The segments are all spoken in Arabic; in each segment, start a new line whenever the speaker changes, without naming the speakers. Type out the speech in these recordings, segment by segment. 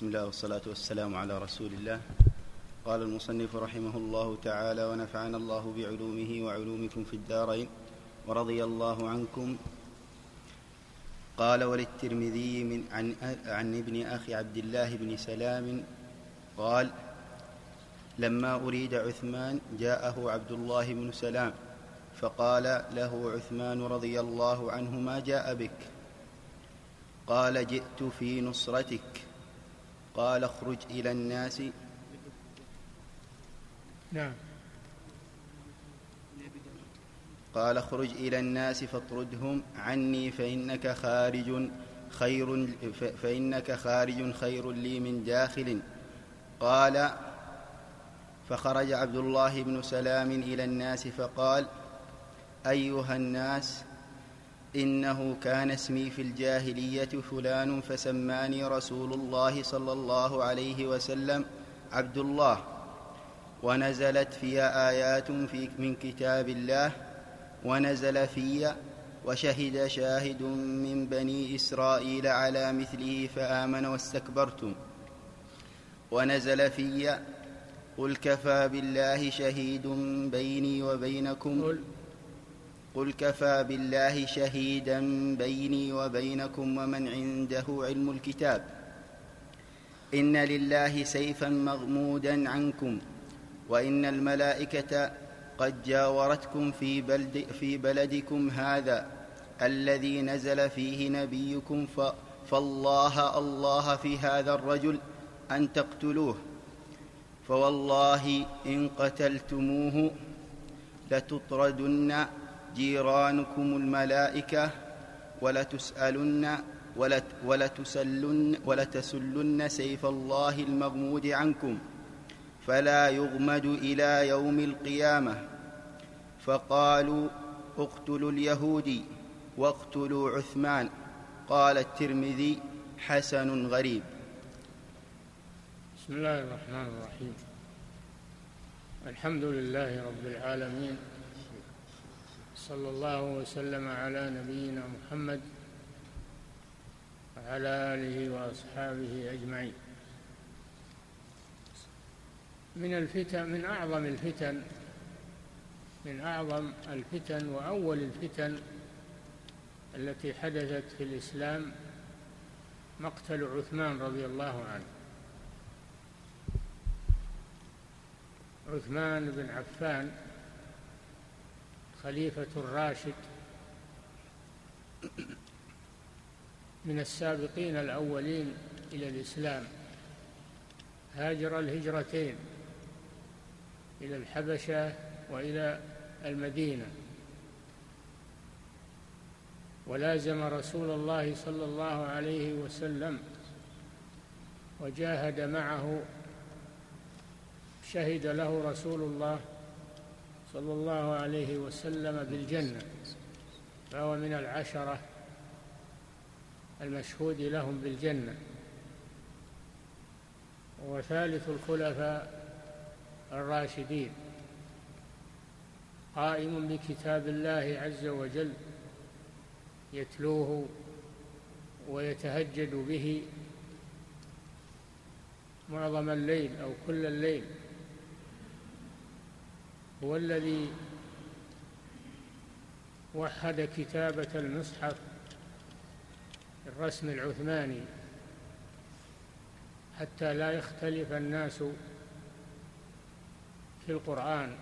بسم الله والصلاة والسلام على رسول الله. قال المصنف رحمه الله تعالى ونفعنا الله بعلومه وعلومكم في الدارين ورضي الله عنكم. قال وللترمذي من عن, عن ابن أخي عبد الله بن سلام قال لما أريد عثمان جاءه عبد الله بن سلام فقال له عثمان رضي الله عنه ما جاء بك. قال جئت في نصرتك. قال اخرج إلى الناس.
نعم.
قال اخرج إلى الناس فاطردهم عني فإنك خارج خير فإنك خارج خير لي من داخل. قال فخرج عبد الله بن سلام إلى الناس فقال أيها الناس إنه كان اسمي في الجاهلية فلان فسماني رسول الله صلى الله عليه وسلم عبد الله. ونزلت في آيات في من كتاب الله ونزل في وشهد شاهد من بني إسرائيل على مثله فآمن واستكبرتم. ونزل في قل كفى بالله شهيد بيني وبينكم. قل كفى بالله شهيدا بيني وبينكم ومن عنده علم الكتاب. إن لله سيفا مغمودا عنكم وإن الملائكة قد جاورتكم في, بلد في بلدكم هذا الذي نزل فيه نبيكم فالله الله في هذا الرجل أن تقتلوه. فوالله إن قتلتموه لتطردن جيرانكم الملائكة ولتسألن ولتسلن ولتسلن سيف الله المغمود عنكم فلا يغمد إلى يوم القيامة. فقالوا اقتلوا اليهودي واقتلوا عثمان. قال الترمذي حسن غريب.
بسم الله الرحمن الرحيم. الحمد لله رب العالمين. صلى الله وسلم على نبينا محمد وعلى آله وأصحابه أجمعين. من الفتن من أعظم الفتن من أعظم الفتن وأول الفتن التي حدثت في الإسلام مقتل عثمان رضي الله عنه. عثمان بن عفان خليفة الراشد من السابقين الأولين إلى الإسلام هاجر الهجرتين إلى الحبشة وإلى المدينة. ولازم رسول الله صلى الله عليه وسلم وجاهد معه شهد له رسول الله صلى الله عليه وسلم بالجنة فهو من العشرة المشهود لهم بالجنة. وثالث الخلفاء الراشدين. قائم بكتاب الله عز وجل يتلوه ويتهجد به معظم الليل أو كل الليل. هو الذي وحد كتابة المصحف الرسم العثماني حتى لا يختلف الناس في القرآن.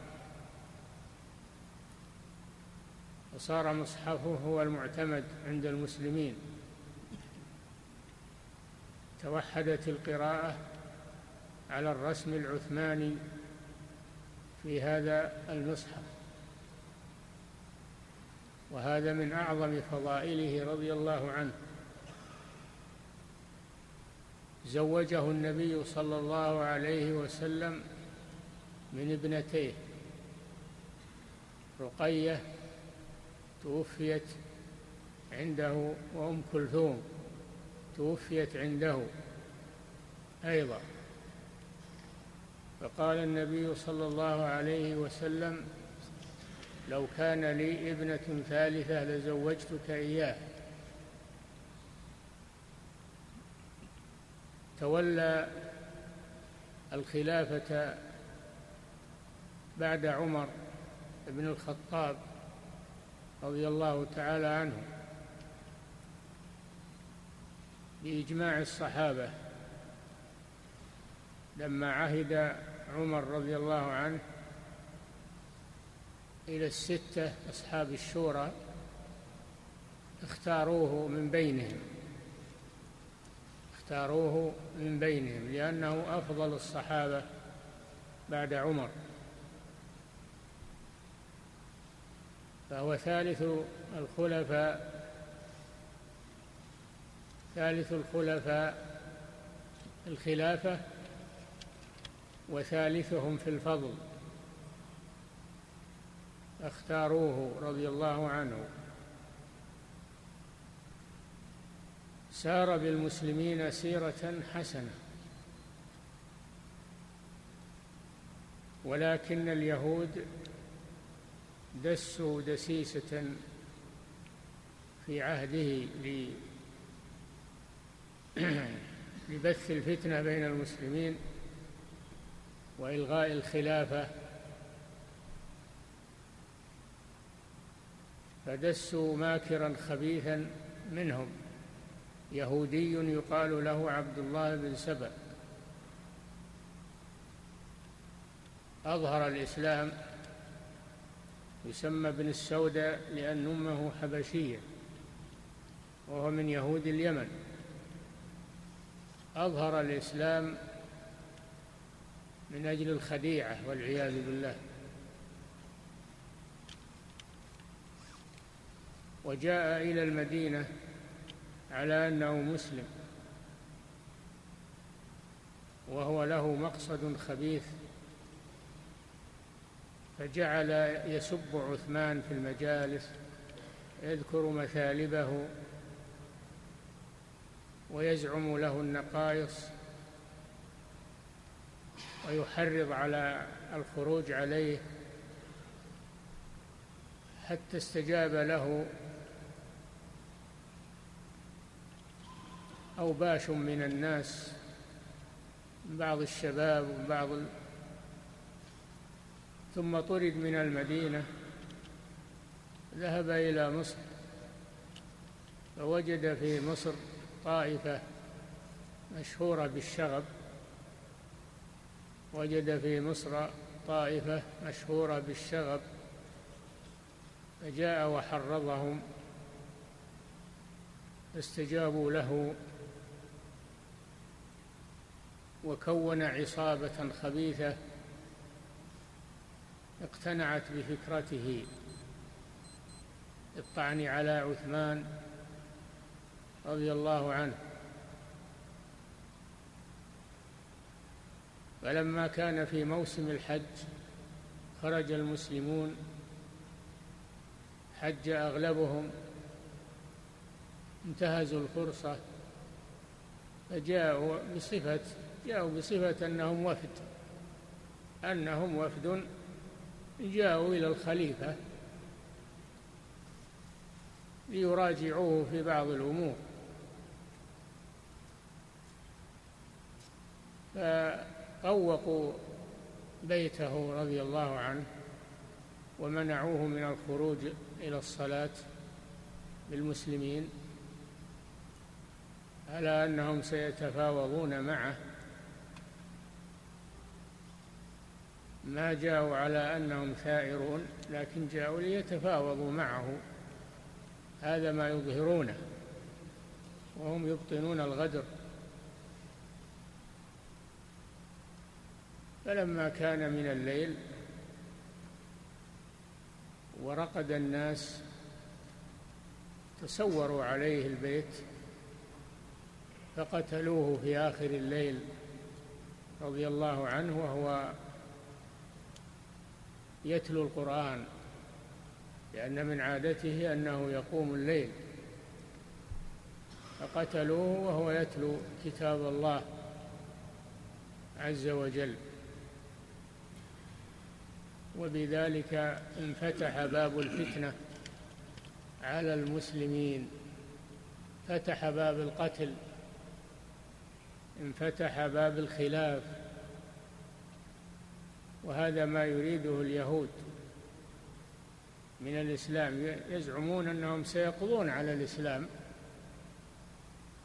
وصار مصحفه هو المعتمد عند المسلمين. توحدت القراءة على الرسم العثماني في هذا المصحف. وهذا من أعظم فضائله رضي الله عنه. زوجه النبي صلى الله عليه وسلم من ابنتيه. رقية توفيت عنده وأم كلثوم توفيت عنده أيضا. فقال النبي صلى الله عليه وسلم لو كان لي ابنة ثالثة لزوجتك إياه. تولى الخلافة بعد عمر بن الخطاب رضي الله تعالى عنه بإجماع الصحابة. لما عهد عمر رضي الله عنه إلى الستة أصحاب الشورى اختاروه من بينهم. اختاروه من بينهم لأنه أفضل الصحابة بعد عمر. فهو ثالث الخلفاء ثالث الخلفاء الخلافة وثالثهم في الفضل. أختاروه رضي الله عنه. سار بالمسلمين سيرة حسنة. ولكن اليهود دسوا دسيسة في عهده لبث الفتنة بين المسلمين وإلغاء الخلافة. فدسوا ماكرا خبيثا منهم. يهودي يقال له عبد الله بن سبأ. أظهر الإسلام يسمى ابن السوداء لأن أمه حبشية وهو من يهود اليمن. أظهر الإسلام من أجل الخديعة والعياذ بالله. وجاء إلى المدينة على أنه مسلم. وهو له مقصد خبيث. فجعل يسب عثمان في المجالس يذكر مثالبه ويزعم له النقائص ويحرض على الخروج عليه حتى استجاب له أوباش من الناس بعض الشباب وبعض ال... ثم طرد من المدينة ذهب إلى مصر فوجد في مصر طائفة مشهورة بالشغب. وجد في مصر طائفة مشهورة بالشغب فجاء وحرضهم فاستجابوا له وكون عصابة خبيثة اقتنعت بفكرته. الطعن على عثمان رضي الله عنه. فلما كان في موسم الحج خرج المسلمون حج أغلبهم انتهزوا الفرصة فجاءوا بصفه جاءوا بصفة أنهم وفد أنهم وفد جاءوا إلى الخليفة ليراجعوه في بعض الأمور. فطوقوا بيته رضي الله عنه ومنعوه من الخروج إلى الصلاة بالمسلمين على أنهم سيتفاوضون معه. ما جاءوا على أنهم ثائرون لكن جاءوا ليتفاوضوا معه. هذا ما يظهرونه وهم يبطنون الغدر. فلما كان من الليل ورقد الناس تسوروا عليه البيت فقتلوه في آخر الليل رضي الله عنه وهو يتلو القرآن لأن من عادته أنه يقوم الليل. فقتلوه وهو يتلو كتاب الله عز وجل. وبذلك انفتح باب الفتنة على المسلمين. فتح باب القتل انفتح باب الخلاف وهذا ما يريده اليهود من الإسلام. يزعمون أنهم سيقضون على الإسلام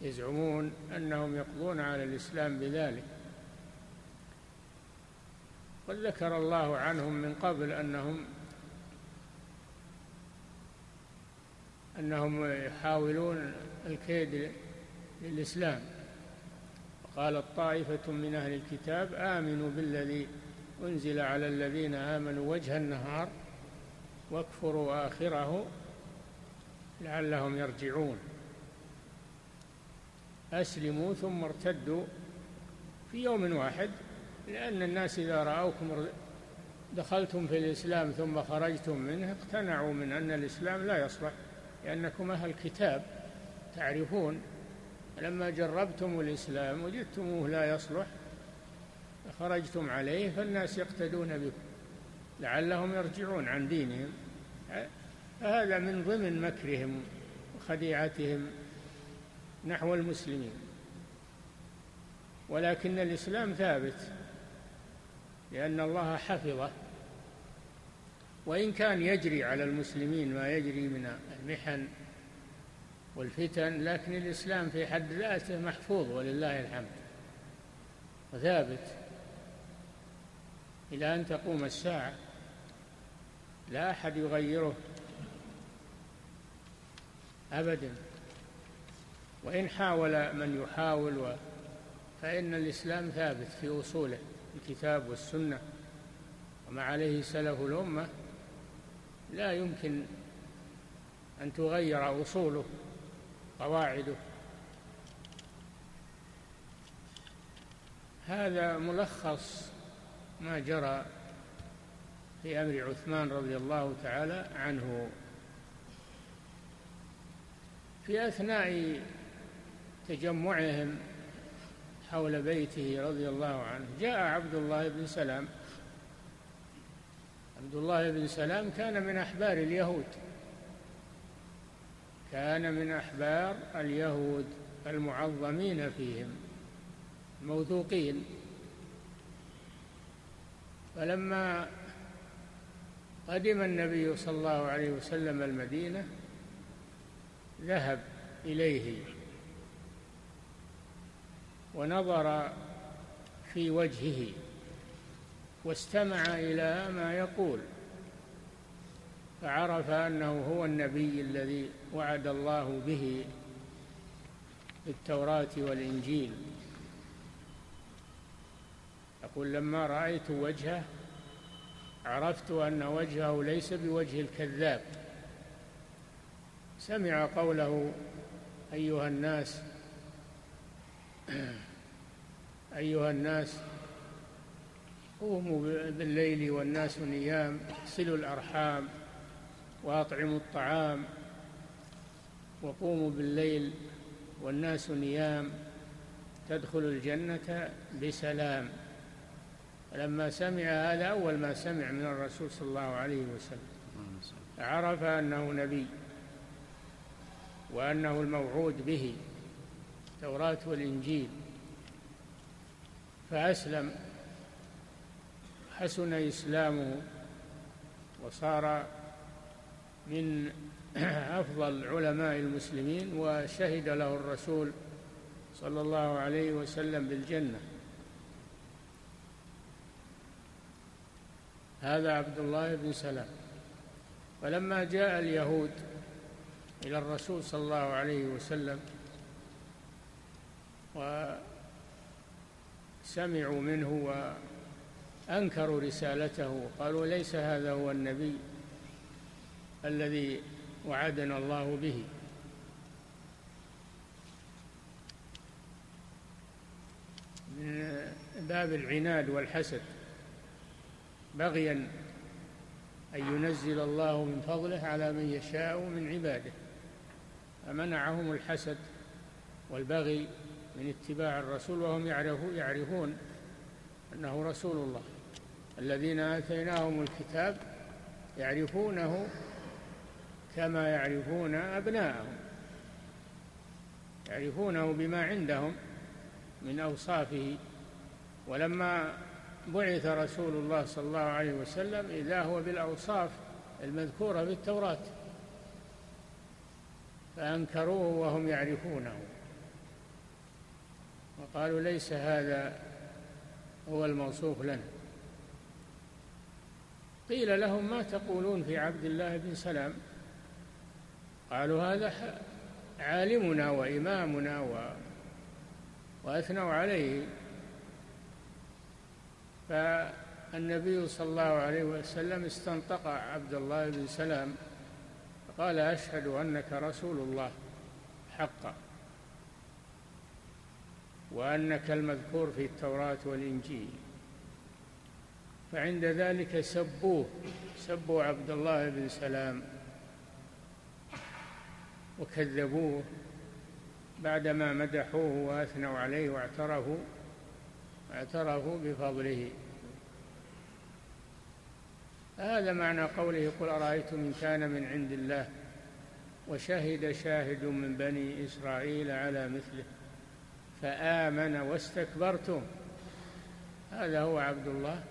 يزعمون أنهم يقضون على الإسلام بذلك. قد ذكر الله عنهم من قبل أنهم أنهم يحاولون الكيد للإسلام. قالت طائفة من أهل الكتاب آمنوا بالذي أنزل على الذين آمنوا وجه النهار واكفروا آخره لعلهم يرجعون. أسلموا ثم ارتدوا في يوم واحد لأن الناس إذا رأوكم دخلتم في الإسلام ثم خرجتم منه اقتنعوا من أن الإسلام لا يصلح لأنكم أهل كتاب تعرفون. لما جربتم الإسلام وجدتموه لا يصلح خرجتم عليه فالناس يقتدون بكم لعلهم يرجعون عن دينهم. هذا من ضمن مكرهم وخديعتهم نحو المسلمين. ولكن الإسلام ثابت. لأن الله حفظه. وإن كان يجري على المسلمين ما يجري من المحن والفتن لكن الإسلام في حد ذاته محفوظ ولله الحمد. وثابت. إلى أن تقوم الساعة لا أحد يغيره. أبدا. وإن حاول من يحاول فإن الإسلام ثابت في أصوله. الكتاب والسنة وما عليه سلف الأمة لا يمكن أن تغير أصوله قواعده. هذا ملخص ما جرى في أمر عثمان رضي الله تعالى عنه. في أثناء تجمعهم حول بيته رضي الله عنه. جاء عبد الله بن سلام. عبد الله بن سلام كان من أحبار اليهود. كان من أحبار اليهود المعظمين فيهم الموثوقين. فلما قدم النبي صلى الله عليه وسلم المدينة ذهب إليه ونظر في وجهه واستمع إلى ما يقول فعرف أنه هو النبي الذي وعد الله به بالتوراة والإنجيل. يقول لما رأيت وجهه عرفت أن وجهه ليس بوجه الكذاب. سمع قوله أيها الناس أيها الناس قوموا بالليل والناس نيام صلوا الأرحام وأطعموا الطعام وقوموا بالليل والناس نيام تدخلوا الجنة بسلام. لما سمع هذا أول ما سمع من الرسول صلى الله عليه وسلم. عرف أنه نبي وأنه الموعود به. التوراة والإنجيل. فأسلم. حسن إسلامه وصار من أفضل علماء المسلمين وشهد له الرسول صلى الله عليه وسلم بالجنة. هذا عبد الله بن سلام. فلما جاء اليهود إلى الرسول صلى الله عليه وسلم وسمعوا منه وأنكروا رسالته قالوا ليس هذا هو النبي الذي وعدنا الله به. من باب العناد والحسد بغيا أن ينزل الله من فضله على من يشاء من عباده فمنعهم الحسد والبغي من اتباع الرسول وهم يعرفون أنه رسول الله. الذين آتيناهم الكتاب يعرفونه كما يعرفون أبناءهم. يعرفونه بما عندهم من أوصافه. ولما بعث رسول الله صلى الله عليه وسلم إذا هو بالأوصاف المذكورة في التوراة فأنكروه وهم يعرفونه. وقالوا ليس هذا هو الموصوف لنا. قيل لهم ما تقولون في عبد الله بن سلام؟ قالوا هذا عالمنا وإمامنا و وأثنوا عليه. فالنبي صلى الله عليه وسلم استنطق عبد الله بن سلام قال أشهد أنك رسول الله حقا. وأنك المذكور في التوراة والإنجيل. فعند ذلك سبوه سبوا عبد الله بن سلام وكذبوه بعدما مدحوه وأثنوا عليه واعترفوا اعترفوا بفضله. هذا معنى قوله قل أرأيتم إن كان من عند الله وشهد شاهد من بني إسرائيل على مثله. فآمن واستكبرتم. هذا هو عبد الله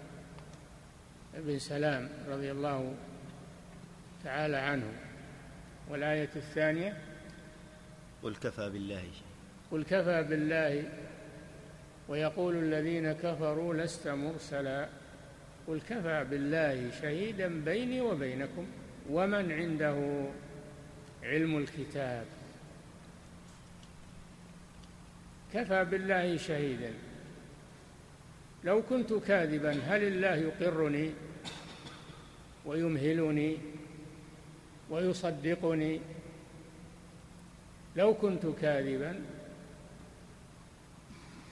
بن سلام رضي الله تعالى عنه. والآية الثانية
قل كفى بالله.
قل كفى بالله. ويقول الذين كفروا لست مرسلا. قل كفى بالله شهيدا بيني وبينكم ومن عنده علم الكتاب. كفى بالله شهيدا. لو كنت كاذبا هل الله يقرني ويمهلني ويصدقني؟ لو كنت كاذبا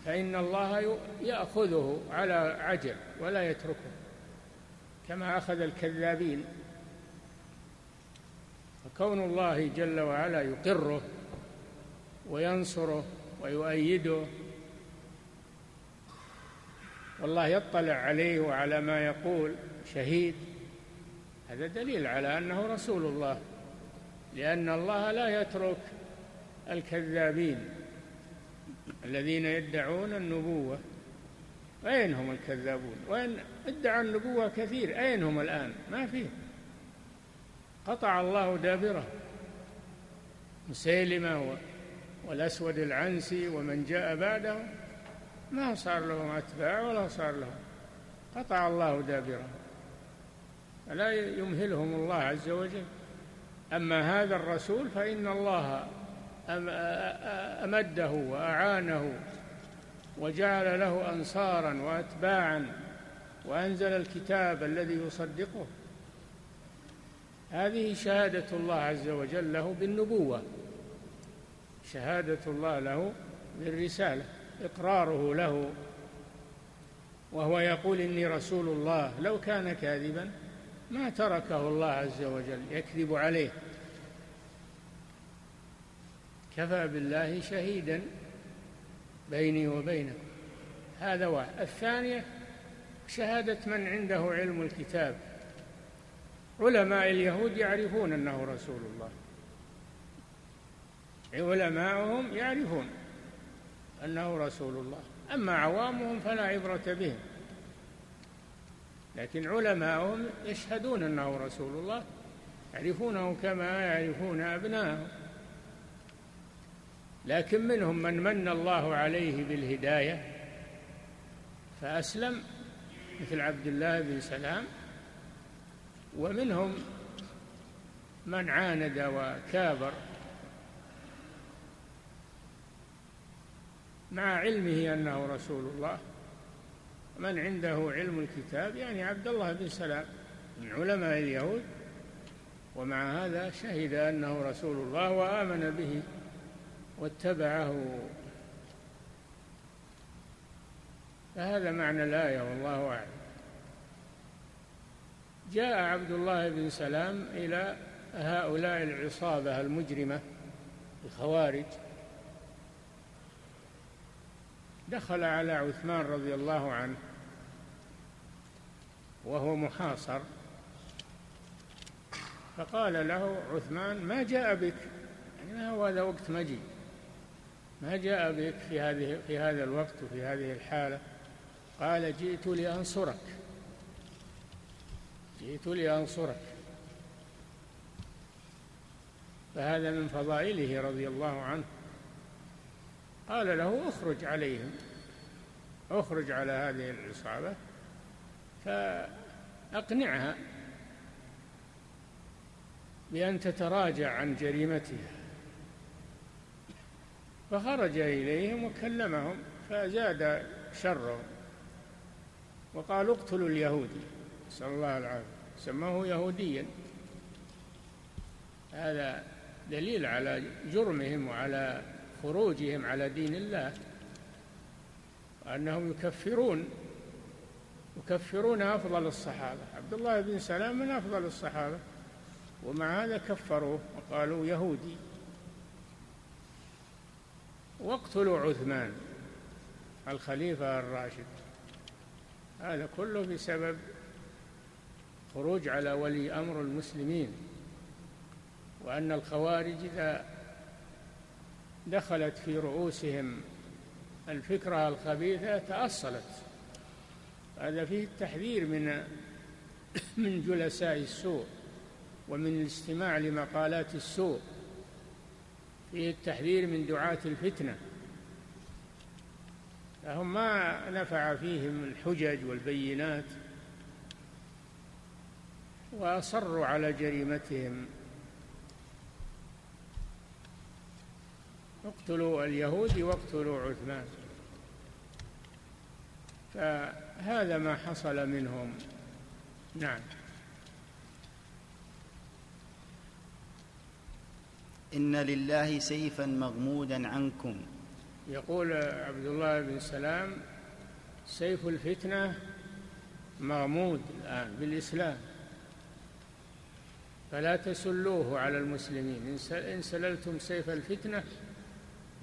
فإن الله يأخذه على عجل ولا يتركه كما أخذ الكذابين. فكون الله جل وعلا يقره وينصره ويؤيده. والله يطلع عليه وعلى ما يقول شهيد. هذا دليل على أنه رسول الله لأن الله لا يترك الكذابين الذين يدعون النبوة. أين هم الكذابون؟ وين ادعى النبوة كثير أين هم الآن؟ ما فيه. قطع الله دابره مسيلمة والأسود العنسي ومن جاء بعده ما صار لهم أتباع ولا صار لهم. قطع الله دابرهم. فلا يمهلهم الله عز وجل. أما هذا الرسول فإن الله أمده وأعانه وجعل له أنصارا وأتباعا وأنزل الكتاب الذي يصدقه. هذه شهادة الله عز وجل له بالنبوة. شهادة الله له بالرسالة إقراره له. وهو يقول إني رسول الله لو كان كاذبا ما تركه الله عز وجل يكذب عليه. كفى بالله شهيدا بيني وبينه هذا واحد. الثانية شهادة من عنده علم الكتاب. علماء اليهود يعرفون أنه رسول الله. علماؤهم يعرفون أنه رسول الله. أما عوامهم فلا عبرة بهم لكن علماؤهم يشهدون أنه رسول الله يعرفونه كما يعرفون أبناءهم. لكن منهم من من الله عليه بالهداية فأسلم مثل عبد الله بن سلام. ومنهم من عاند وكابر مع علمه أنه رسول الله. من عنده علم الكتاب يعني عبد الله بن سلام من علماء اليهود. ومع هذا شهد أنه رسول الله وآمن به واتبعه. فهذا معنى الآية والله أعلم. جاء عبد الله بن سلام إلى هؤلاء العصابة المجرمة الخوارج دخل على عثمان رضي الله عنه وهو محاصر فقال له عثمان ما جاء بك؟ يعني ما هو هذا وقت مجيء. ما جاء بك في هذه في هذا الوقت وفي هذه الحالة؟ قال جئت لأنصرك. جئت لأنصرك. فهذا من فضائله رضي الله عنه. قال له اخرج عليهم. اخرج على هذه العصابة فأقنعها بأن تتراجع عن جريمتها. فخرج إليهم وكلمهم فزاد شرهم وقالوا اقتلوا اليهودي نسأل الله العافية. سماه يهوديا. هذا دليل على جرمهم وعلى خروجهم على دين الله وأنهم يكفرون يكفرون أفضل الصحابة. عبد الله بن سلام من أفضل الصحابة ومع هذا كفروه وقالوا يهودي. واقتلوا عثمان الخليفة الراشد. هذا كله بسبب خروج على ولي أمر المسلمين وأن الخوارج إذا دخلت في رؤوسهم. الفكرة الخبيثة تأصلت. هذا فيه التحذير من من جلساء السوء ومن الاستماع لمقالات السوء. فيه التحذير من دعاة الفتنة. فهم ما نفع فيهم الحجج والبينات وأصروا على جريمتهم. اقتلوا اليهود واقتلوا عثمان. فهذا ما حصل منهم. نعم.
إن لله سيفا مغمودا عنكم.
يقول عبد الله بن سلام سيف الفتنة مغمود الآن بالإسلام. فلا تسلوه على المسلمين. إن سللتم سيف الفتنة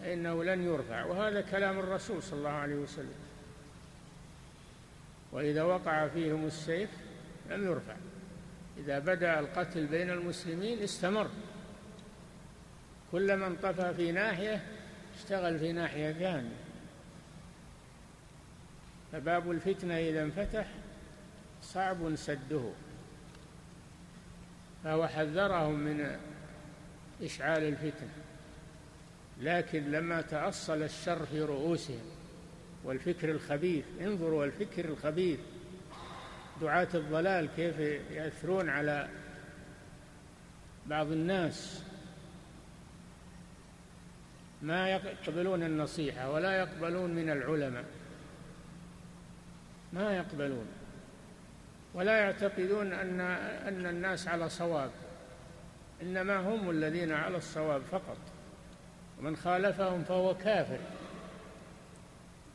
فإنه لن يرفع وهذا كلام الرسول صلى الله عليه وسلم. وإذا وقع فيهم السيف لم يرفع. إذا بدأ القتل بين المسلمين استمر. كلما انطفى في ناحية اشتغل في ناحية ثانية. فباب الفتنة إذا انفتح صعب سده. فهو حذرهم من إشعال الفتنة. لكن لما تأصل الشر في رؤوسهم والفكر الخبيث انظروا الفكر الخبيث دعاة الضلال كيف يأثرون على بعض الناس. ما يقبلون النصيحة ولا يقبلون من العلماء. ما يقبلون. ولا يعتقدون أن أن الناس على صواب. إنما هم الذين على الصواب فقط. ومن خالفهم فهو كافر.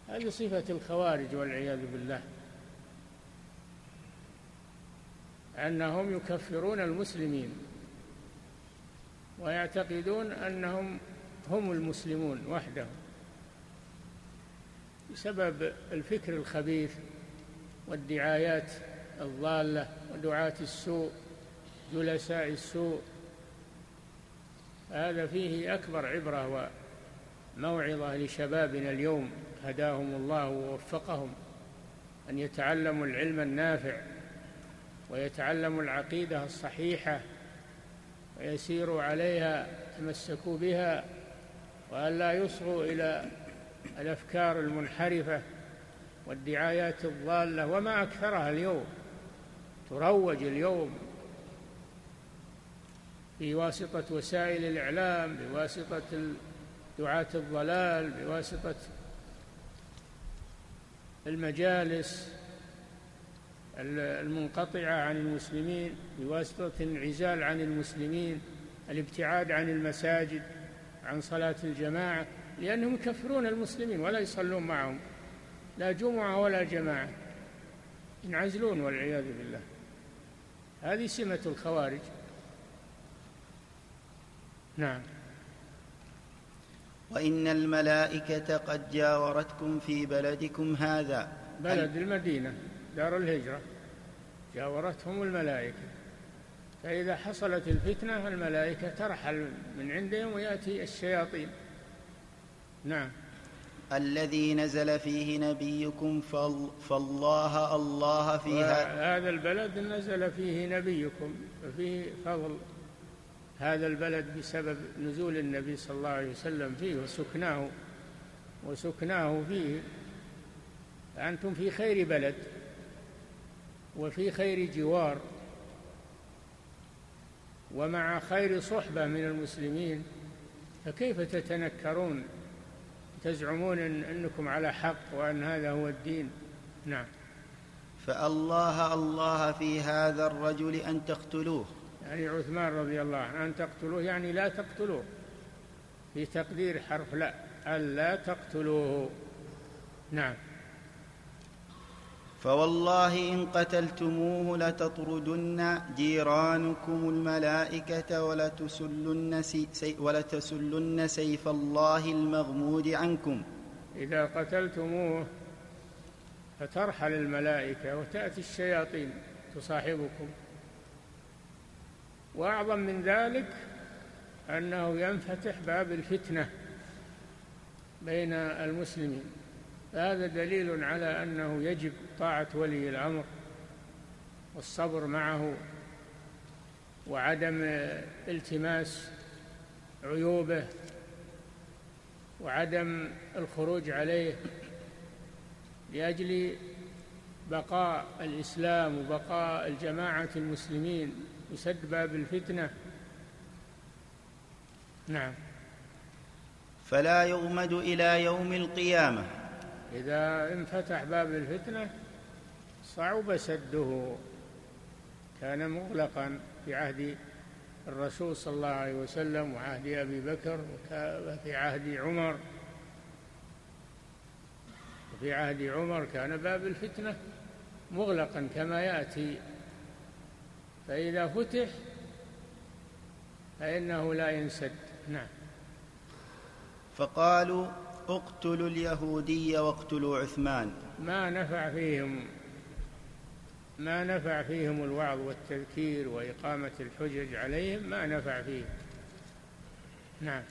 هذه صفة الخوارج والعياذ بالله. أنهم يكفرون المسلمين ويعتقدون أنهم هم المسلمون وحدهم بسبب الفكر الخبيث والدعايات الضالة ودعاة السوء جلساء السوء هذا فيه أكبر عبرة وموعظة لشبابنا اليوم. هداهم الله ووفقهم أن يتعلموا العلم النافع ويتعلموا العقيدة الصحيحة ويسيروا عليها تمسكوا بها وأن لا يصغوا إلى الأفكار المنحرفة والدعايات الضالة. وما أكثرها اليوم تروج اليوم بواسطة وسائل الإعلام بواسطة دعاة الضلال بواسطة المجالس المنقطعة عن المسلمين بواسطة الانعزال عن المسلمين الابتعاد عن المساجد عن صلاة الجماعة لأنهم يكفرون المسلمين ولا يصلون معهم لا جمعة ولا جماعة ينعزلون والعياذ بالله. هذه سمة الخوارج. نعم.
وإن الملائكة قد جاورتكم في بلدكم هذا.
بلد المدينة دار الهجرة. جاورتهم الملائكة. فإذا حصلت الفتنة الملائكة ترحل من عندهم ويأتي الشياطين. نعم.
الذي نزل فيه نبيكم فالله الله في
هذا البلد نزل فيه نبيكم ففيه فضل. هذا البلد بسبب نزول النبي صلى الله عليه وسلم فيه وسكناه وسكناه فيه. أنتم في خير بلد وفي خير جوار ومع خير صحبة من المسلمين فكيف تتنكرون؟ تزعمون إن أنكم على حق وأن هذا هو الدين؟ نعم.
فالله الله في هذا الرجل أن تقتلوه.
يعني عثمان رضي الله عنه أن تقتلوه يعني لا تقتلوه. في تقدير حرف لا ألا تقتلوه. نعم.
فوالله إن قتلتموه لتطردن جيرانكم الملائكة ولتسلن, سي ولتسلن سيف الله المغمود عنكم.
إذا قتلتموه فترحل الملائكة وتأتي الشياطين تصاحبكم. وأعظم من ذلك أنه ينفتح باب الفتنة بين المسلمين. فهذا دليل على أنه يجب طاعة ولي الأمر والصبر معه وعدم التماس عيوبه وعدم الخروج عليه لاجل بقاء الاسلام وبقاء الجماعه المسلمين وسد باب الفتنة. نعم.
فلا يغمد إلى يوم القيامة.
إذا انفتح باب الفتنة صعب سده. كان مغلقا في عهد الرسول صلى الله عليه وسلم وعهد أبي بكر وفي عهد عمر. وفي عهد عمر كان باب الفتنة مغلقا كما يأتي. فإذا فتح فإنه لا ينسد. نعم.
فقالوا اقتلوا اليهودي واقتلوا عثمان.
ما نفع فيهم ما نفع فيهم الوعظ والتذكير وإقامة الحجج عليهم ما نفع فيهم. نعم.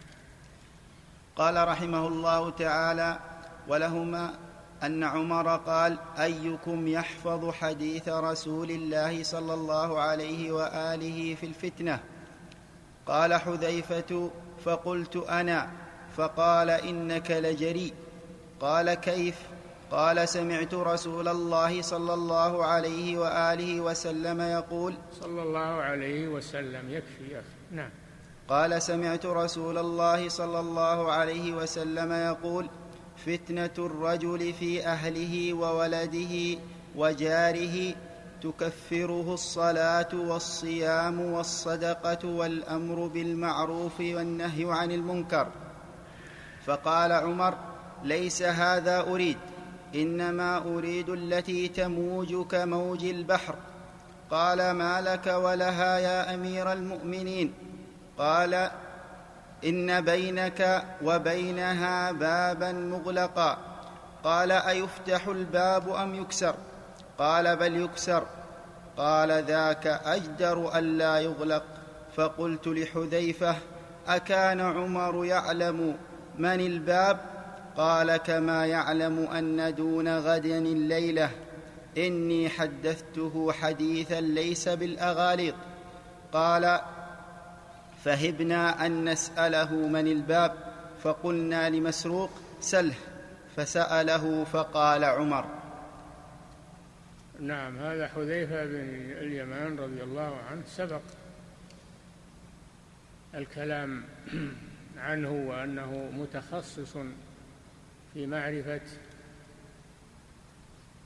قال رحمه الله تعالى ولهما أن عمر قال أيكم يحفظ حديث رسول الله صلى الله عليه وآله في الفتنة؟ قال حذيفة فقلت أنا. فقال إنك لجريء. قال كيف؟ قال سمعت رسول الله صلى الله عليه وآله وسلم يقول
صلى الله عليه وسلم. يكفي يا أخي. نعم.
قال سمعت رسول الله صلى الله عليه وسلم يقول فتنة الرجل في أهله وولده وجاره تكفره الصلاة والصيام والصدقة والأمر بالمعروف والنهي عن المنكر. فقال عمر ليس هذا أريد إنما أريد التي تموج كموج البحر. قال ما لك ولها يا أمير المؤمنين؟ قال إن بينك وبينها بابا مغلقا. قال أيفتح الباب أم يكسر؟ قال بل يكسر. قال ذاك أجدر الا يغلق. فقلت لحذيفة أكان عمر يعلم من الباب؟ قال كما يعلم أن دون غد الليلة. إني حدثته حديثا ليس بالأغاليط. قال فهبنا أن نسأله من الباب فقلنا لمسروق سله فسأله فقال عمر.
نعم هذا حذيفة بن اليمان رضي الله عنه سبق الكلام عنه وأنه متخصص في معرفة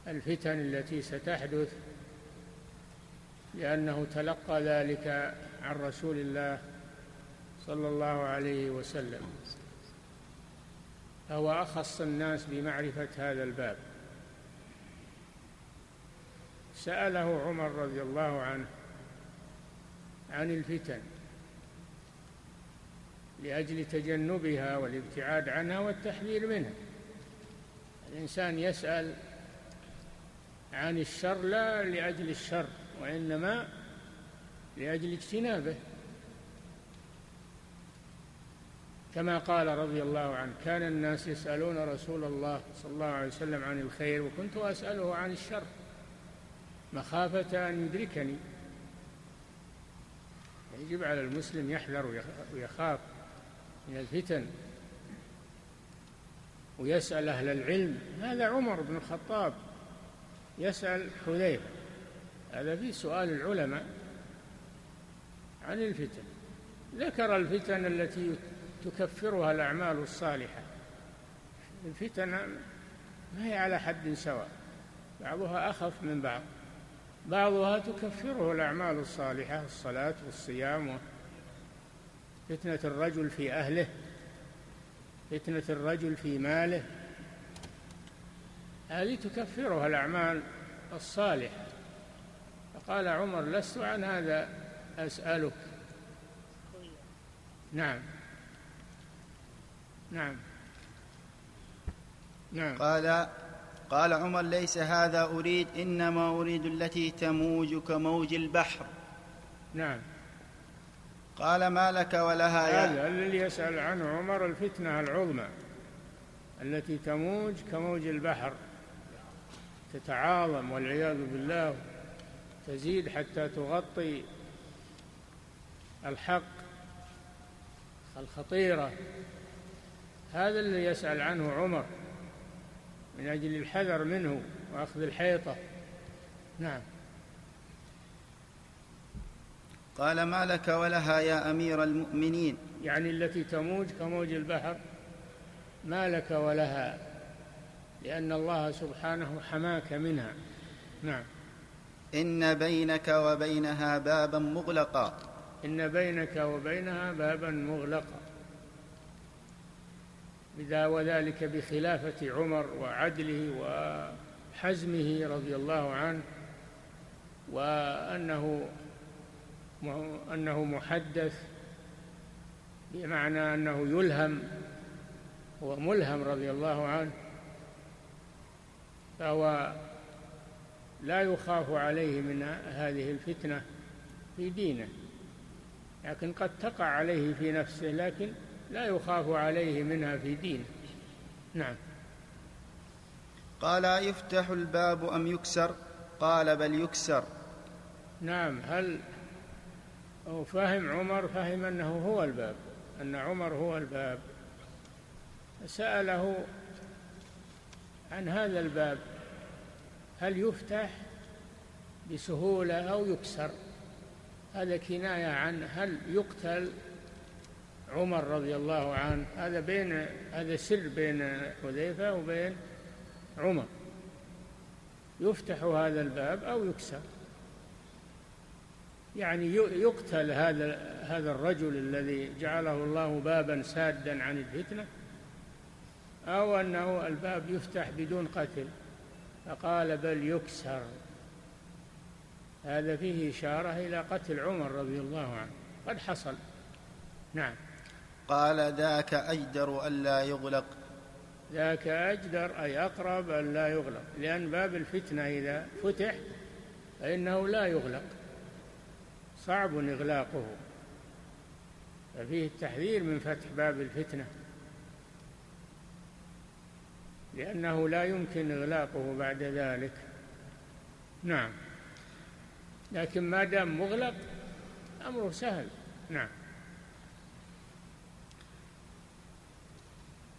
الفتن التي ستحدث لأنه تلقى ذلك عن رسول الله صلى الله عليه وسلم. فهو أخص الناس بمعرفة هذا الباب. سأله عمر رضي الله عنه عن الفتن لأجل تجنبها والابتعاد عنها والتحذير منها. الإنسان يسأل عن الشر لا لأجل الشر وإنما لأجل اجتنابه. كما قال رضي الله عنه كان الناس يسألون رسول الله صلى الله عليه وسلم عن الخير وكنت أسأله عن الشر. مخافة أن يدركني. يجب على المسلم يحذر ويخاف من الفتن ويسأل أهل العلم. هذا عمر بن الخطاب يسأل حذيفة. هذا في سؤال العلماء عن الفتن. ذكر الفتن التي تكفرها الأعمال الصالحة. الفتن ما هي على حد سواء بعضها أخف من بعض. بعضها تكفره الأعمال الصالحة الصلاة والصيام فتنة الرجل في أهله فتنة الرجل في ماله. هذه تكفرها الأعمال الصالحة. فقال عمر لست عن هذا أسألك. نعم. نعم.
نعم. قال قال عمر ليس هذا أريد إنما أريد التي تموج كموج البحر.
نعم.
قال ما لك ولها
يا هذا الذي يسأل عنه عمر الفتنة العظمى التي تموج كموج البحر. تتعاظم والعياذ بالله تزيد حتى تغطي الحق الخطيرة. هذا الذي يسأل عنه عمر من أجل الحذر منه وأخذ الحيطة. نعم.
قال ما لك ولها يا أمير المؤمنين؟
يعني التي تموج كموج البحر. ما لك ولها؟ لأن الله سبحانه حماك منها. نعم.
إن بينك وبينها بابا مغلقا.
إن بينك وبينها بابا مغلقا. وذلك بخلافة عمر وعدله وحزمه رضي الله عنه وأنه أنه محدث بمعنى أنه يلهم هو ملهم رضي الله عنه فهو لا يخاف عليه من هذه الفتنة في دينه لكن قد تقع عليه في نفسه لكن لا يخاف عليه منها في دينه نعم.
قال يفتح الباب أم يكسر؟ قال بل يكسر.
نعم هل هو فهم عمر؟ فهم أنه هو الباب أن عمر هو الباب. سأله عن هذا الباب هل يفتح بسهولة أو يكسر؟ هذا كناية عن هل يقتل عمر رضي الله عنه هذا بين هذا سر بين حذيفة وبين عمر. يفتح هذا الباب أو يكسر. يعني يقتل هذا هذا الرجل الذي جعله الله بابا سادا عن الفتنة أو أنه الباب يفتح بدون قتل. فقال بل يكسر. هذا فيه إشارة إلى قتل عمر رضي الله عنه. قد حصل. نعم.
قال ذاك أجدر ألا يغلق.
ذاك أجدر أي أقرب أن لا يغلق. لأن باب الفتنة إذا فتح فإنه لا يغلق. صعب إغلاقه. ففيه التحذير من فتح باب الفتنة. لأنه لا يمكن إغلاقه بعد ذلك. نعم. لكن ما دام مغلق أمره سهل. نعم.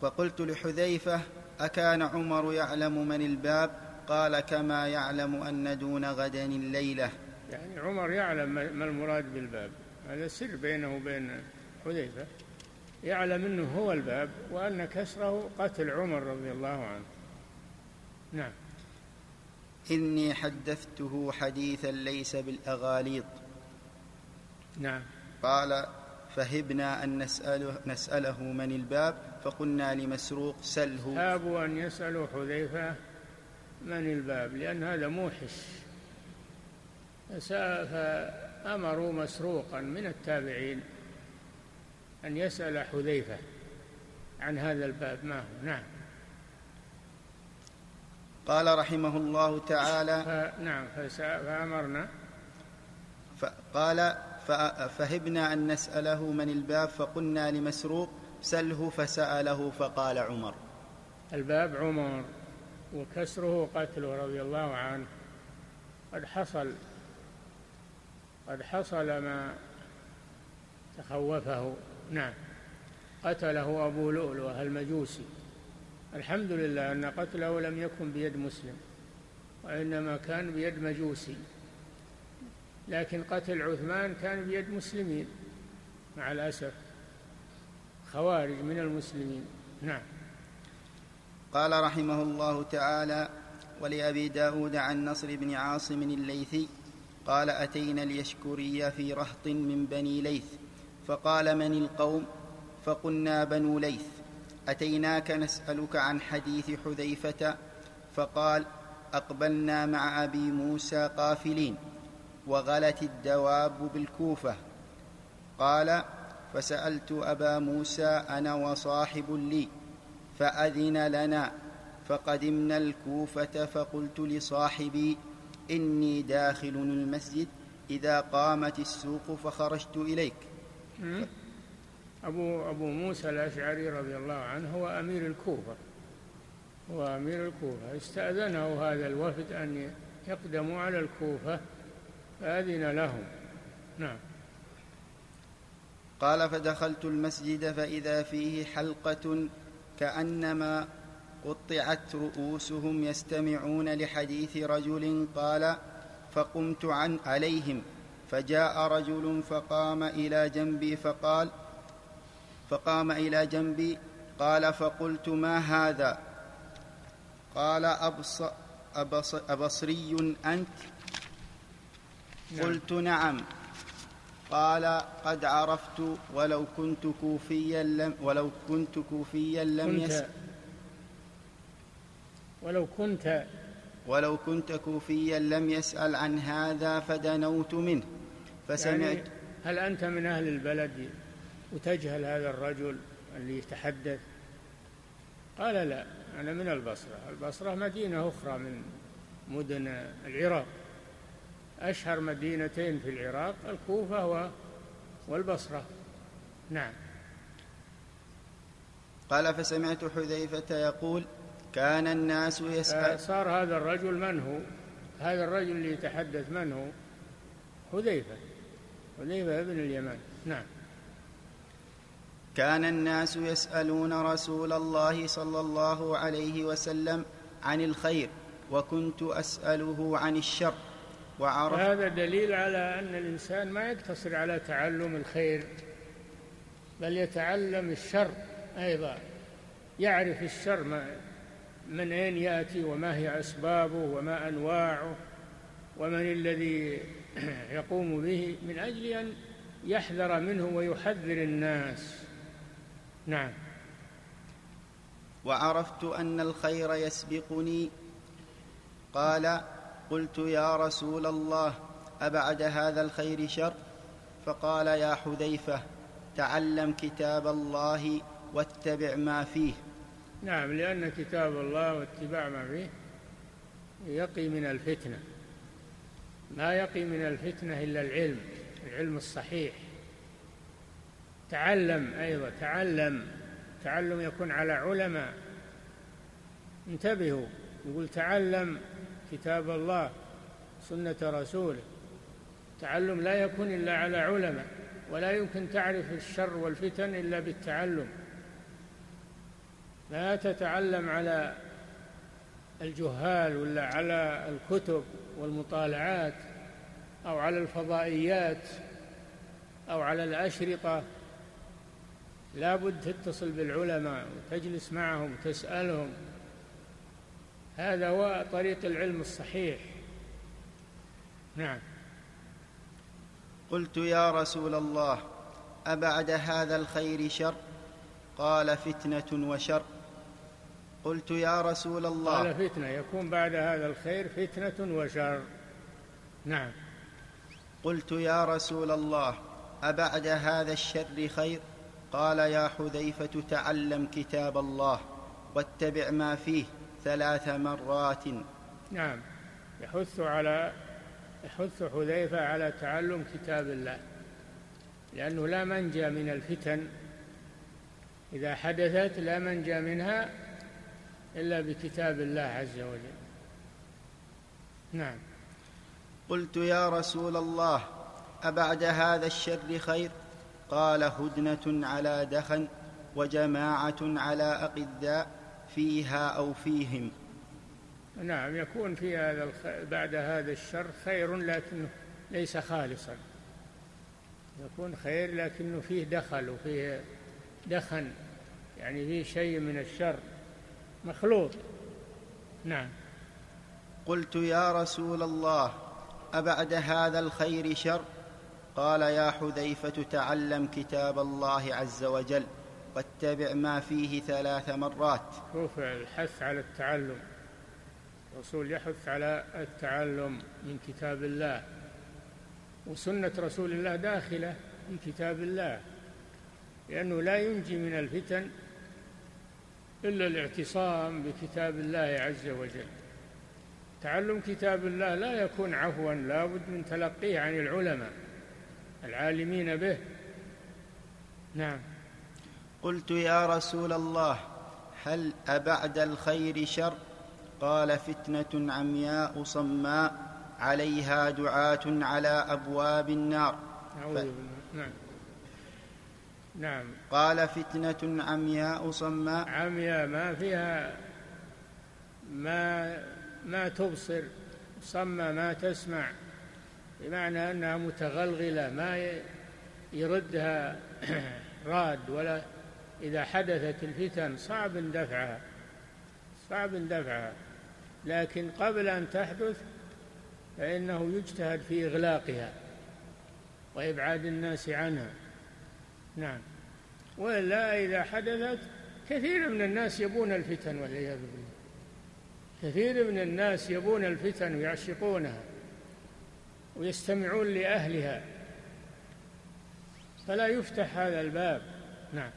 فقلت لحذيفة أكان عمر يعلم من الباب؟ قال كما يعلم أن دون غدا الليلة.
يعني عمر يعلم ما المراد بالباب. هذا سر بينه وبين حذيفة. يعلم أنه هو الباب وأن كسره قتل عمر رضي الله عنه. نعم.
إني حدثته حديثا ليس بالأغاليط.
نعم.
قال فهبنا أن نسأله, نسأله من الباب فقلنا لمسروق سله.
هابوا أن يسألوا حذيفة من الباب لأن هذا موحش. فأمروا مسروقا من التابعين أن يسأل حذيفة عن هذا الباب. ما هو؟ نعم.
قال رحمه الله تعالى
ف... نعم فأمرنا.
فقال فهبنا أن نسأله من الباب فقلنا لمسروق سله فسأله فقال عمر.
الباب عمر وكسره قتله رضي الله عنه. قد حصل قد حصل ما تخوفه. نعم. قتله أبو لؤلؤة المجوسي. الحمد لله أن قتله لم يكن بيد مسلم وإنما كان بيد مجوسي. لكن قتل عثمان كان بيد مسلمين مع الأسف. خوارج من المسلمين. نعم.
قال رحمه الله تعالى ولأبي داود عن نصر بن عاصم الليثي قال أتينا اليشكري في رهط من بني ليث فقال من القوم؟ فقلنا بنو ليث. أتيناك نسألك عن حديث حذيفة؟ فقال أقبلنا مع أبي موسى قافلين. وغلت الدواب بالكوفة. قال فسألت أبا موسى أنا وصاحب لي فأذن لنا فقدمنا الكوفة فقلت لصاحبي إني داخل المسجد إذا قامت السوق فخرجت إليك.
أبو أبو موسى الأشعري رضي الله عنه هو أمير الكوفة. هو أمير الكوفة. استأذنه هذا الوفد أن يقدموا على الكوفة. فأذن لهم. نعم.
قال فدخلت المسجد فإذا فيه حلقة كأنما قطعت رؤوسهم يستمعون لحديث رجل قال فقمت عن عليهم. فجاء رجل فقام إلى جنبي فقال فقام إلى جنبي قال فقلت ما هذا؟ قال أبص أبص أبصري أنت. قلت نعم. قال قد عرفت ولو كنت كوفيا لم ولو كنت كوفيا لم يس
ولو كنت
ولو كنت كوفيا لم يسأل عن هذا فدنوت منه. فسمعت يعني
هل أنت من أهل البلد وتجهل هذا الرجل اللي يتحدث؟ قال لا أنا من البصرة. البصرة مدينة أخرى من مدن العراق. أشهر مدينتين في العراق الكوفة والبصرة. نعم.
قال فسمعت حذيفة يقول كان الناس يسأل
صار هذا الرجل من هو؟ هذا الرجل اللي يتحدث من هو؟ حذيفة. حذيفة ابن اليمان. نعم.
كان الناس يسألون رسول الله صلى الله عليه وسلم عن الخير وكنت أسأله عن الشر.
وعرف هذا دليل على أن الإنسان ما يقتصر على تعلم الخير بل يتعلم الشر أيضا. يعرف الشر ما من أين يأتي وما هي أسبابه وما أنواعه ومن الذي يقوم به من أجل أن يحذر منه ويحذر الناس. نعم.
وعرفت أن الخير يسبقني. قال قلت يا رسول الله أبعد هذا الخير شر؟ فقال يا حذيفة تعلم كتاب الله واتبع ما فيه.
نعم لأن كتاب الله واتباع ما فيه يقي من الفتنة. ما يقي من الفتنة إلا العلم العلم الصحيح. تعلم أيضا تعلم تعلم يكون على علماء. انتبهوا يقول تعلم كتاب الله سنة رسوله. تعلم لا يكون إلا على علماء ولا يمكن تعرف الشر والفتن إلا بالتعلم. لا تتعلم على الجهال ولا على الكتب والمطالعات أو على الفضائيات أو على الأشرطة. لا بد تتصل بالعلماء وتجلس معهم وتسألهم هذا هو طريق العلم الصحيح. نعم.
قلت يا رسول الله أبعد هذا الخير شر؟ قال فتنة وشر. قلت يا رسول الله.
قال فتنة. يكون بعد هذا الخير فتنة وشر. نعم.
قلت يا رسول الله أبعد هذا الشر خير؟ قال يا حذيفة تعلم كتاب الله واتبع ما فيه. ثلاث مرات.
نعم. يحث على يحث حذيفة على تعلم كتاب الله. لأنه لا منجى من الفتن. إذا حدثت لا منجى منها إلا بكتاب الله عز وجل. نعم.
قلت يا رسول الله أبعد هذا الشر خير؟ قال هدنة على دخن وجماعة على أقداء. فيها أو فيهم.
نعم يكون في هذا الخ... بعد هذا الشر خير لكنه ليس خالصا. يكون خير لكنه فيه دخل وفيه دخن يعني فيه شيء من الشر. مخلوط. نعم.
قلت يا رسول الله أبعد هذا الخير شر؟ قال يا حذيفة تعلم كتاب الله عز وجل. واتبع ما فيه ثلاث مرات.
شوف الحث على التعلم. الرسول يحث على التعلم من كتاب الله. وسنة رسول الله داخلة في كتاب الله. لأنه لا ينجي من الفتن إلا الاعتصام بكتاب الله عز وجل. تعلم كتاب الله لا يكون عفوا لا بد من تلقيه عن العلماء العالمين به. نعم.
قلت يا رسول الله هل أبعد الخير شر؟ قال فتنة عمياء صماء عليها دعاة على أبواب النار.
ف... نعم. نعم.
قال فتنة عمياء صماء.
عمياء ما فيها ما ما تبصر. صمة ما تسمع. بمعنى أنها متغلغلة ما يردها راد ولا إذا حدثت الفتن صعب دفعها صعب دفعها. لكن قبل أن تحدث فإنه يجتهد في إغلاقها وإبعاد الناس عنها. نعم. وإلا إذا حدثت كثير من الناس يبون الفتن والعياذ بالله. كثير من الناس يبون الفتن ويعشقونها ويستمعون لأهلها. فلا يفتح هذا الباب. نعم.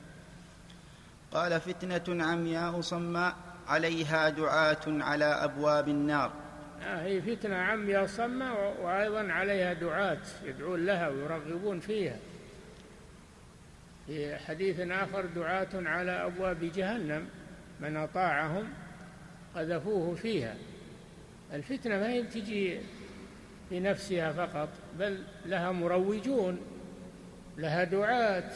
قال فتنة عمياء صماء عليها دعاة على أبواب النار.
آه هي فتنة عمياء صماء وأيضا عليها دعاة يدعون لها ويرغبون فيها. في حديث آخر دعاة على أبواب جهنم من أطاعهم قذفوه فيها. الفتنة ما هي في نفسها فقط بل لها مروجون لها دعاة.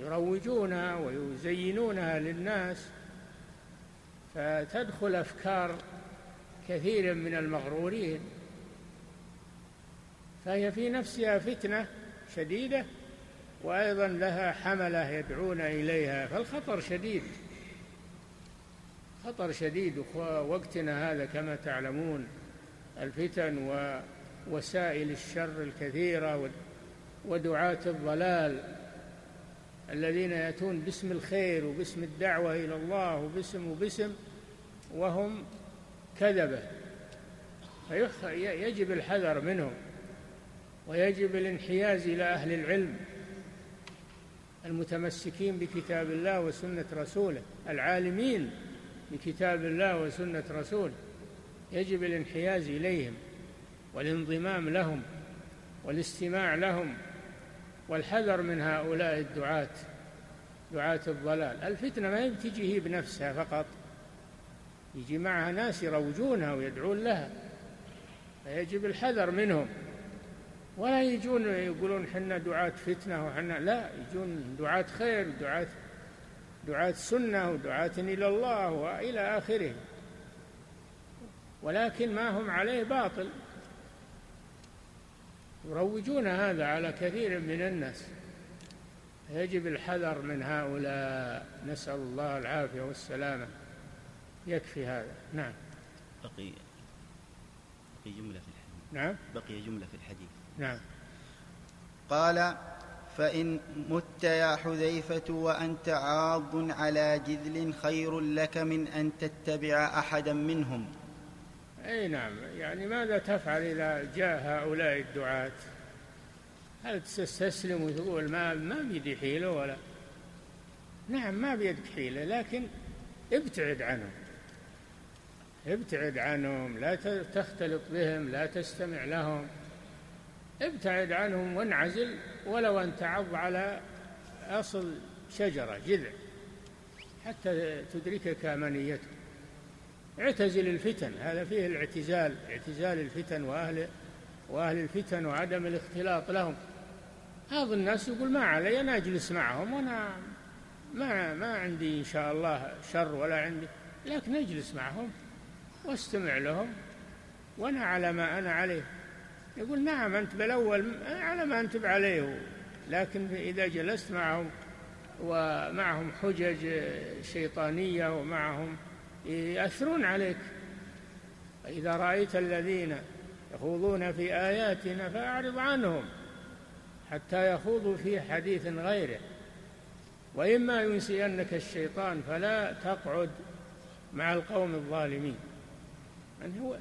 يروجونها ويزينونها للناس فتدخل أفكار كثير من المغرورين. فهي في نفسها فتنة شديدة وأيضا لها حملة يدعون إليها فالخطر شديد. خطر شديد وقتنا هذا كما تعلمون الفتن ووسائل الشر الكثيرة ودعاة الضلال. الذين يأتون باسم الخير وباسم الدعوة إلى الله وباسم وباسم وهم كذبة. فيجب الحذر منهم ويجب الانحياز إلى أهل العلم المتمسكين بكتاب الله وسنة رسوله العالمين بكتاب الله وسنة رسوله. يجب الانحياز إليهم والانضمام لهم والاستماع لهم والحذر من هؤلاء الدعاة دعاة الضلال. الفتنة ما تجي هي بنفسها فقط يجي معها ناس يروجونها ويدعون لها فيجب الحذر منهم. ولا يجون يقولون حنا دعاة فتنة وحنا لا يجون دعاة خير دعاة دعاة سنة ودعاة إلى الله وإلى آخره. ولكن ما هم عليه باطل. يروجون هذا على كثير من الناس. يجب الحذر من هؤلاء. نسأل الله العافية والسلامة. يكفي هذا. نعم.
بقي بقي جملة في الحديث.
نعم.
بقي جملة في الحديث.
نعم.
قال فإن مت يا حذيفة وأنت عاض على جذل خير لك من أن تتبع أحدا منهم.
أي نعم. يعني ماذا تفعل إذا جاء هؤلاء الدعاة؟ هل تستسلم وتقول ما ما بيدي حيلة ولا؟ نعم ما بيدك حيلة لكن ابتعد عنهم. ابتعد عنهم لا تختلط بهم لا تستمع لهم. ابتعد عنهم وانعزل ولو أن تعض على أصل شجرة جذع. حتى تدركك أمانيته اعتزل الفتن هذا فيه الاعتزال اعتزال الفتن وأهل وأهل الفتن وعدم الاختلاط لهم. بعض الناس يقول ما علي أنا أجلس معهم وأنا ما ما عندي إن شاء الله شر ولا عندي لكن أجلس معهم وأستمع لهم وأنا على ما أنا عليه. يقول نعم أنت بالأول على ما أنت عليه لكن إذا جلست معهم ومعهم حجج شيطانية ومعهم يأثرون عليك. فإذا رأيت الذين يخوضون في آياتنا فأعرض عنهم حتى يخوضوا في حديث غيره. وإما ينسينك الشيطان فلا تقعد مع القوم الظالمين. من هو؟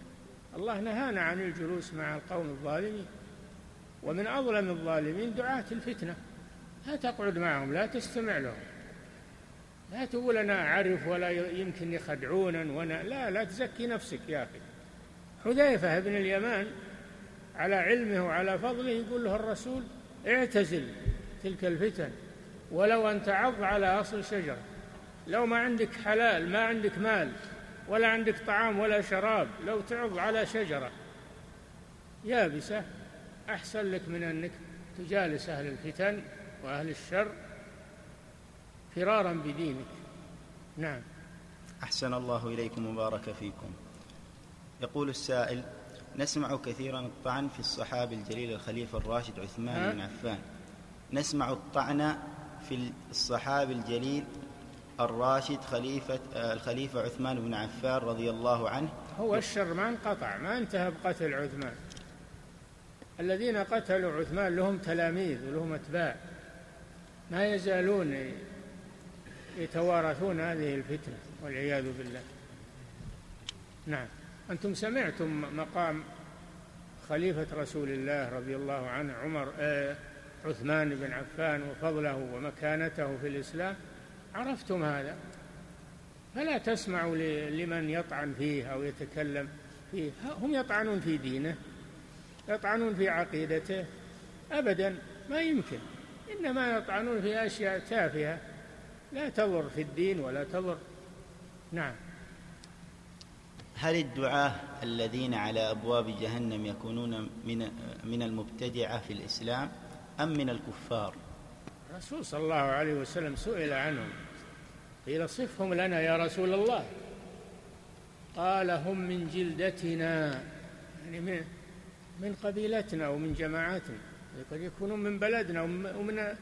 الله نهانا عن الجلوس مع القوم الظالمين. ومن أظلم الظالمين دعاة الفتنة. لا تقعد معهم لا تستمع لهم. لا تقول أنا أعرف ولا يمكن يخدعونا وأنا لا لا تزكي نفسك يا أخي. حذيفة بن اليمان على علمه وعلى فضله يقول له الرسول اعتزل تلك الفتن ولو أن تعض على أصل شجرة. لو ما عندك حلال ما عندك مال ولا عندك طعام ولا شراب لو تعض على شجرة يابسة أحسن لك من أنك تجالس أهل الفتن وأهل الشر فرارا بدينك. نعم.
أحسن الله إليكم وبارك فيكم. يقول السائل نسمع كثيرا الطعن في الصحابي الجليل الخليفة الراشد عثمان بن عفان. نسمع الطعن في الصحابي الجليل الراشد خليفة الخليفة عثمان بن عفان رضي الله عنه.
هو الشر ما انقطع ما انتهى بقتل عثمان. الذين قتلوا عثمان لهم تلاميذ ولهم أتباع. ما يزالون يتوارثون هذه الفتنة والعياذ بالله. نعم. أنتم سمعتم مقام خليفة رسول الله رضي الله عنه عمر آه عثمان بن عفان وفضله ومكانته في الإسلام؟ عرفتم هذا؟ فلا تسمعوا لمن يطعن فيه أو يتكلم فيه. هم يطعنون في دينه يطعنون في عقيدته. أبدا ما يمكن. إنما يطعنون في أشياء تافهة. لا تضر في الدين ولا تضر. نعم.
هل الدعاة الذين على أبواب جهنم يكونون من من المبتدعة في الإسلام أم من الكفار؟
الرسول صلى الله عليه وسلم سئل عنهم. قيل صفهم لنا يا رسول الله. قال هم من جلدتنا يعني من قبيلتنا ومن جماعتنا. قد يكونون من بلدنا ومن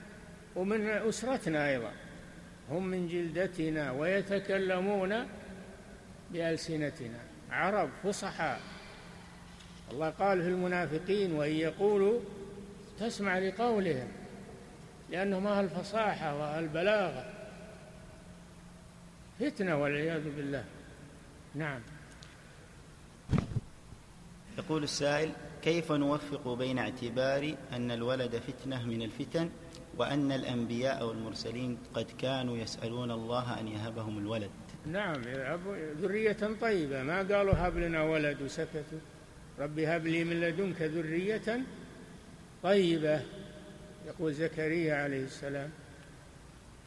ومن أسرتنا أيضا. هم من جلدتنا ويتكلمون بألسنتنا. عرب فصحاء. الله قال في المنافقين وإن يقولوا تسمع لقولهم لأنهم أهل الفصاحة وأهل البلاغة فتنة والعياذ بالله. نعم.
يقول السائل كيف نوفق بين اعتبار أن الولد فتنة من الفتن وأن الأنبياء والمرسلين قد كانوا يسألون الله أن يهبهم الولد.
نعم ذرية طيبة. ما قالوا هب لنا ولد وسكتوا رب هب لي من لدنك ذرية طيبة يقول زكريا عليه السلام.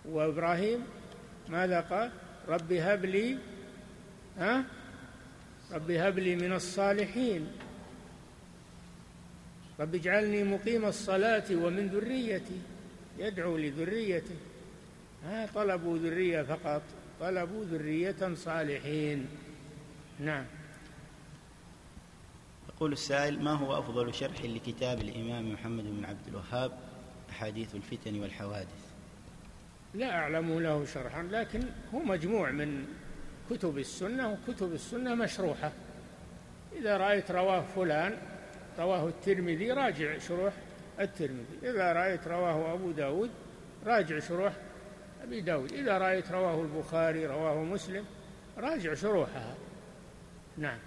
وإبراهيم ماذا قال؟ رب هب لي ها؟ رب هب لي من الصالحين. رب اجعلني مقيم الصلاة ومن ذريتي. يدعو لذريته. ما طلبوا ذرية فقط. طلبوا ذرية صالحين. نعم.
يقول السائل ما هو أفضل شرح لكتاب الإمام محمد بن عبد الوهاب أحاديث الفتن والحوادث؟
لا أعلم له شرحا لكن هو مجموع من كتب السنة وكتب السنة مشروحة. إذا رأيت رواه فلان رواه الترمذي راجع شروح الترمذي. إذا رأيت رواه أبو داود راجع شروح أبي داود. إذا رأيت رواه البخاري رواه مسلم راجع شروحها. نعم.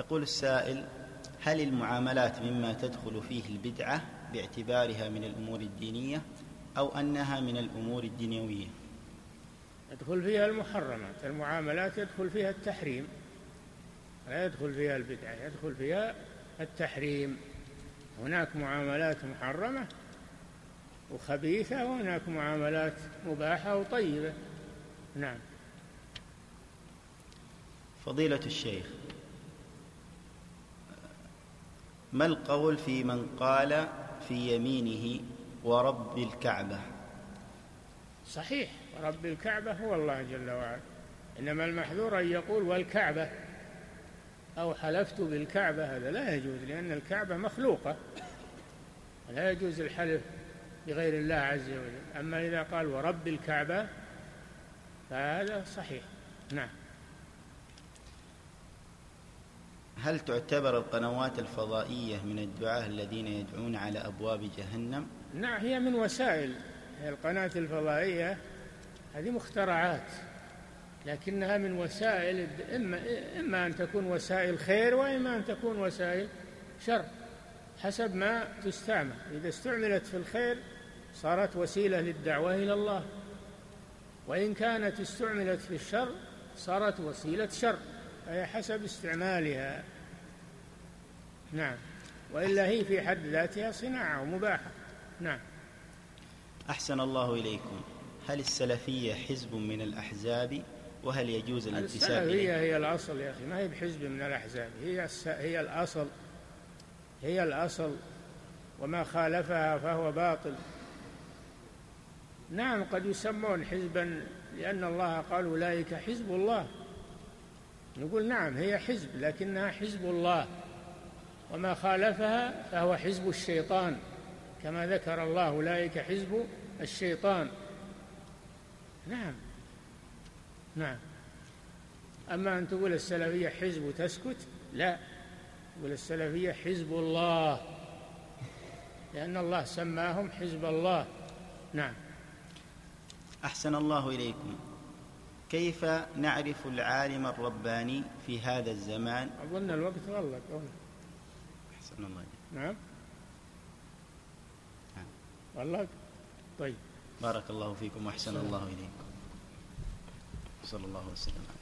يقول السائل هل المعاملات مما تدخل فيه البدعة باعتبارها من الأمور الدينية أو أنها من الأمور الدنيوية؟
يدخل فيها المحرمات. المعاملات يدخل فيها التحريم. لا يدخل فيها البدعة يدخل فيها التحريم. هناك معاملات محرمة وخبيثة وهناك معاملات مباحة وطيبة. نعم.
فضيلة الشيخ ما القول في من قال في يمينه ورب الكعبة؟
صحيح رب الكعبة هو الله جل وعلا. إنما المحذور أن يقول والكعبة. أو حلفت بالكعبة هذا لا يجوز لأن الكعبة مخلوقة. لا يجوز الحلف بغير الله عز وجل. أما إذا قال ورب الكعبة فهذا صحيح. نعم.
هل تعتبر القنوات الفضائية من الدعاة الذين يدعون على أبواب جهنم؟
نعم هي من وسائل. القناة الفضائية هذه مخترعات. لكنها من وسائل إما, إما أن تكون وسائل خير وإما أن تكون وسائل شر حسب ما تستعمل. إذا استعملت في الخير صارت وسيلة للدعوة إلى الله. وإن كانت استعملت في الشر صارت وسيلة شر فهي حسب استعمالها. نعم. وإلا هي في حد ذاتها صناعة ومباحة. نعم.
أحسن الله إليكم. هل السلفية حزب من الأحزاب؟ وهل يجوز الانتساب
السلفية هي الأصل يا أخي ما هي بحزب من الأحزاب هي هي الأصل هي الأصل وما خالفها فهو باطل. نعم قد يسمون حزبا لأن الله قال أولئك حزب الله. نقول نعم هي حزب لكنها حزب الله. وما خالفها فهو حزب الشيطان. كما ذكر الله أولئك حزب الشيطان. نعم. نعم. أما أن تقول السلفية حزب وتسكت لا. تقول السلفية حزب الله. لأن الله سماهم حزب الله. نعم.
أحسن الله إليكم. كيف نعرف العالم الرباني في هذا الزمان؟
أظن الوقت غلق.
أحسن الله إليكم.
نعم. غلق. طيب.
بارك الله فيكم وأحسن الله إليكم. صلى الله وسلم.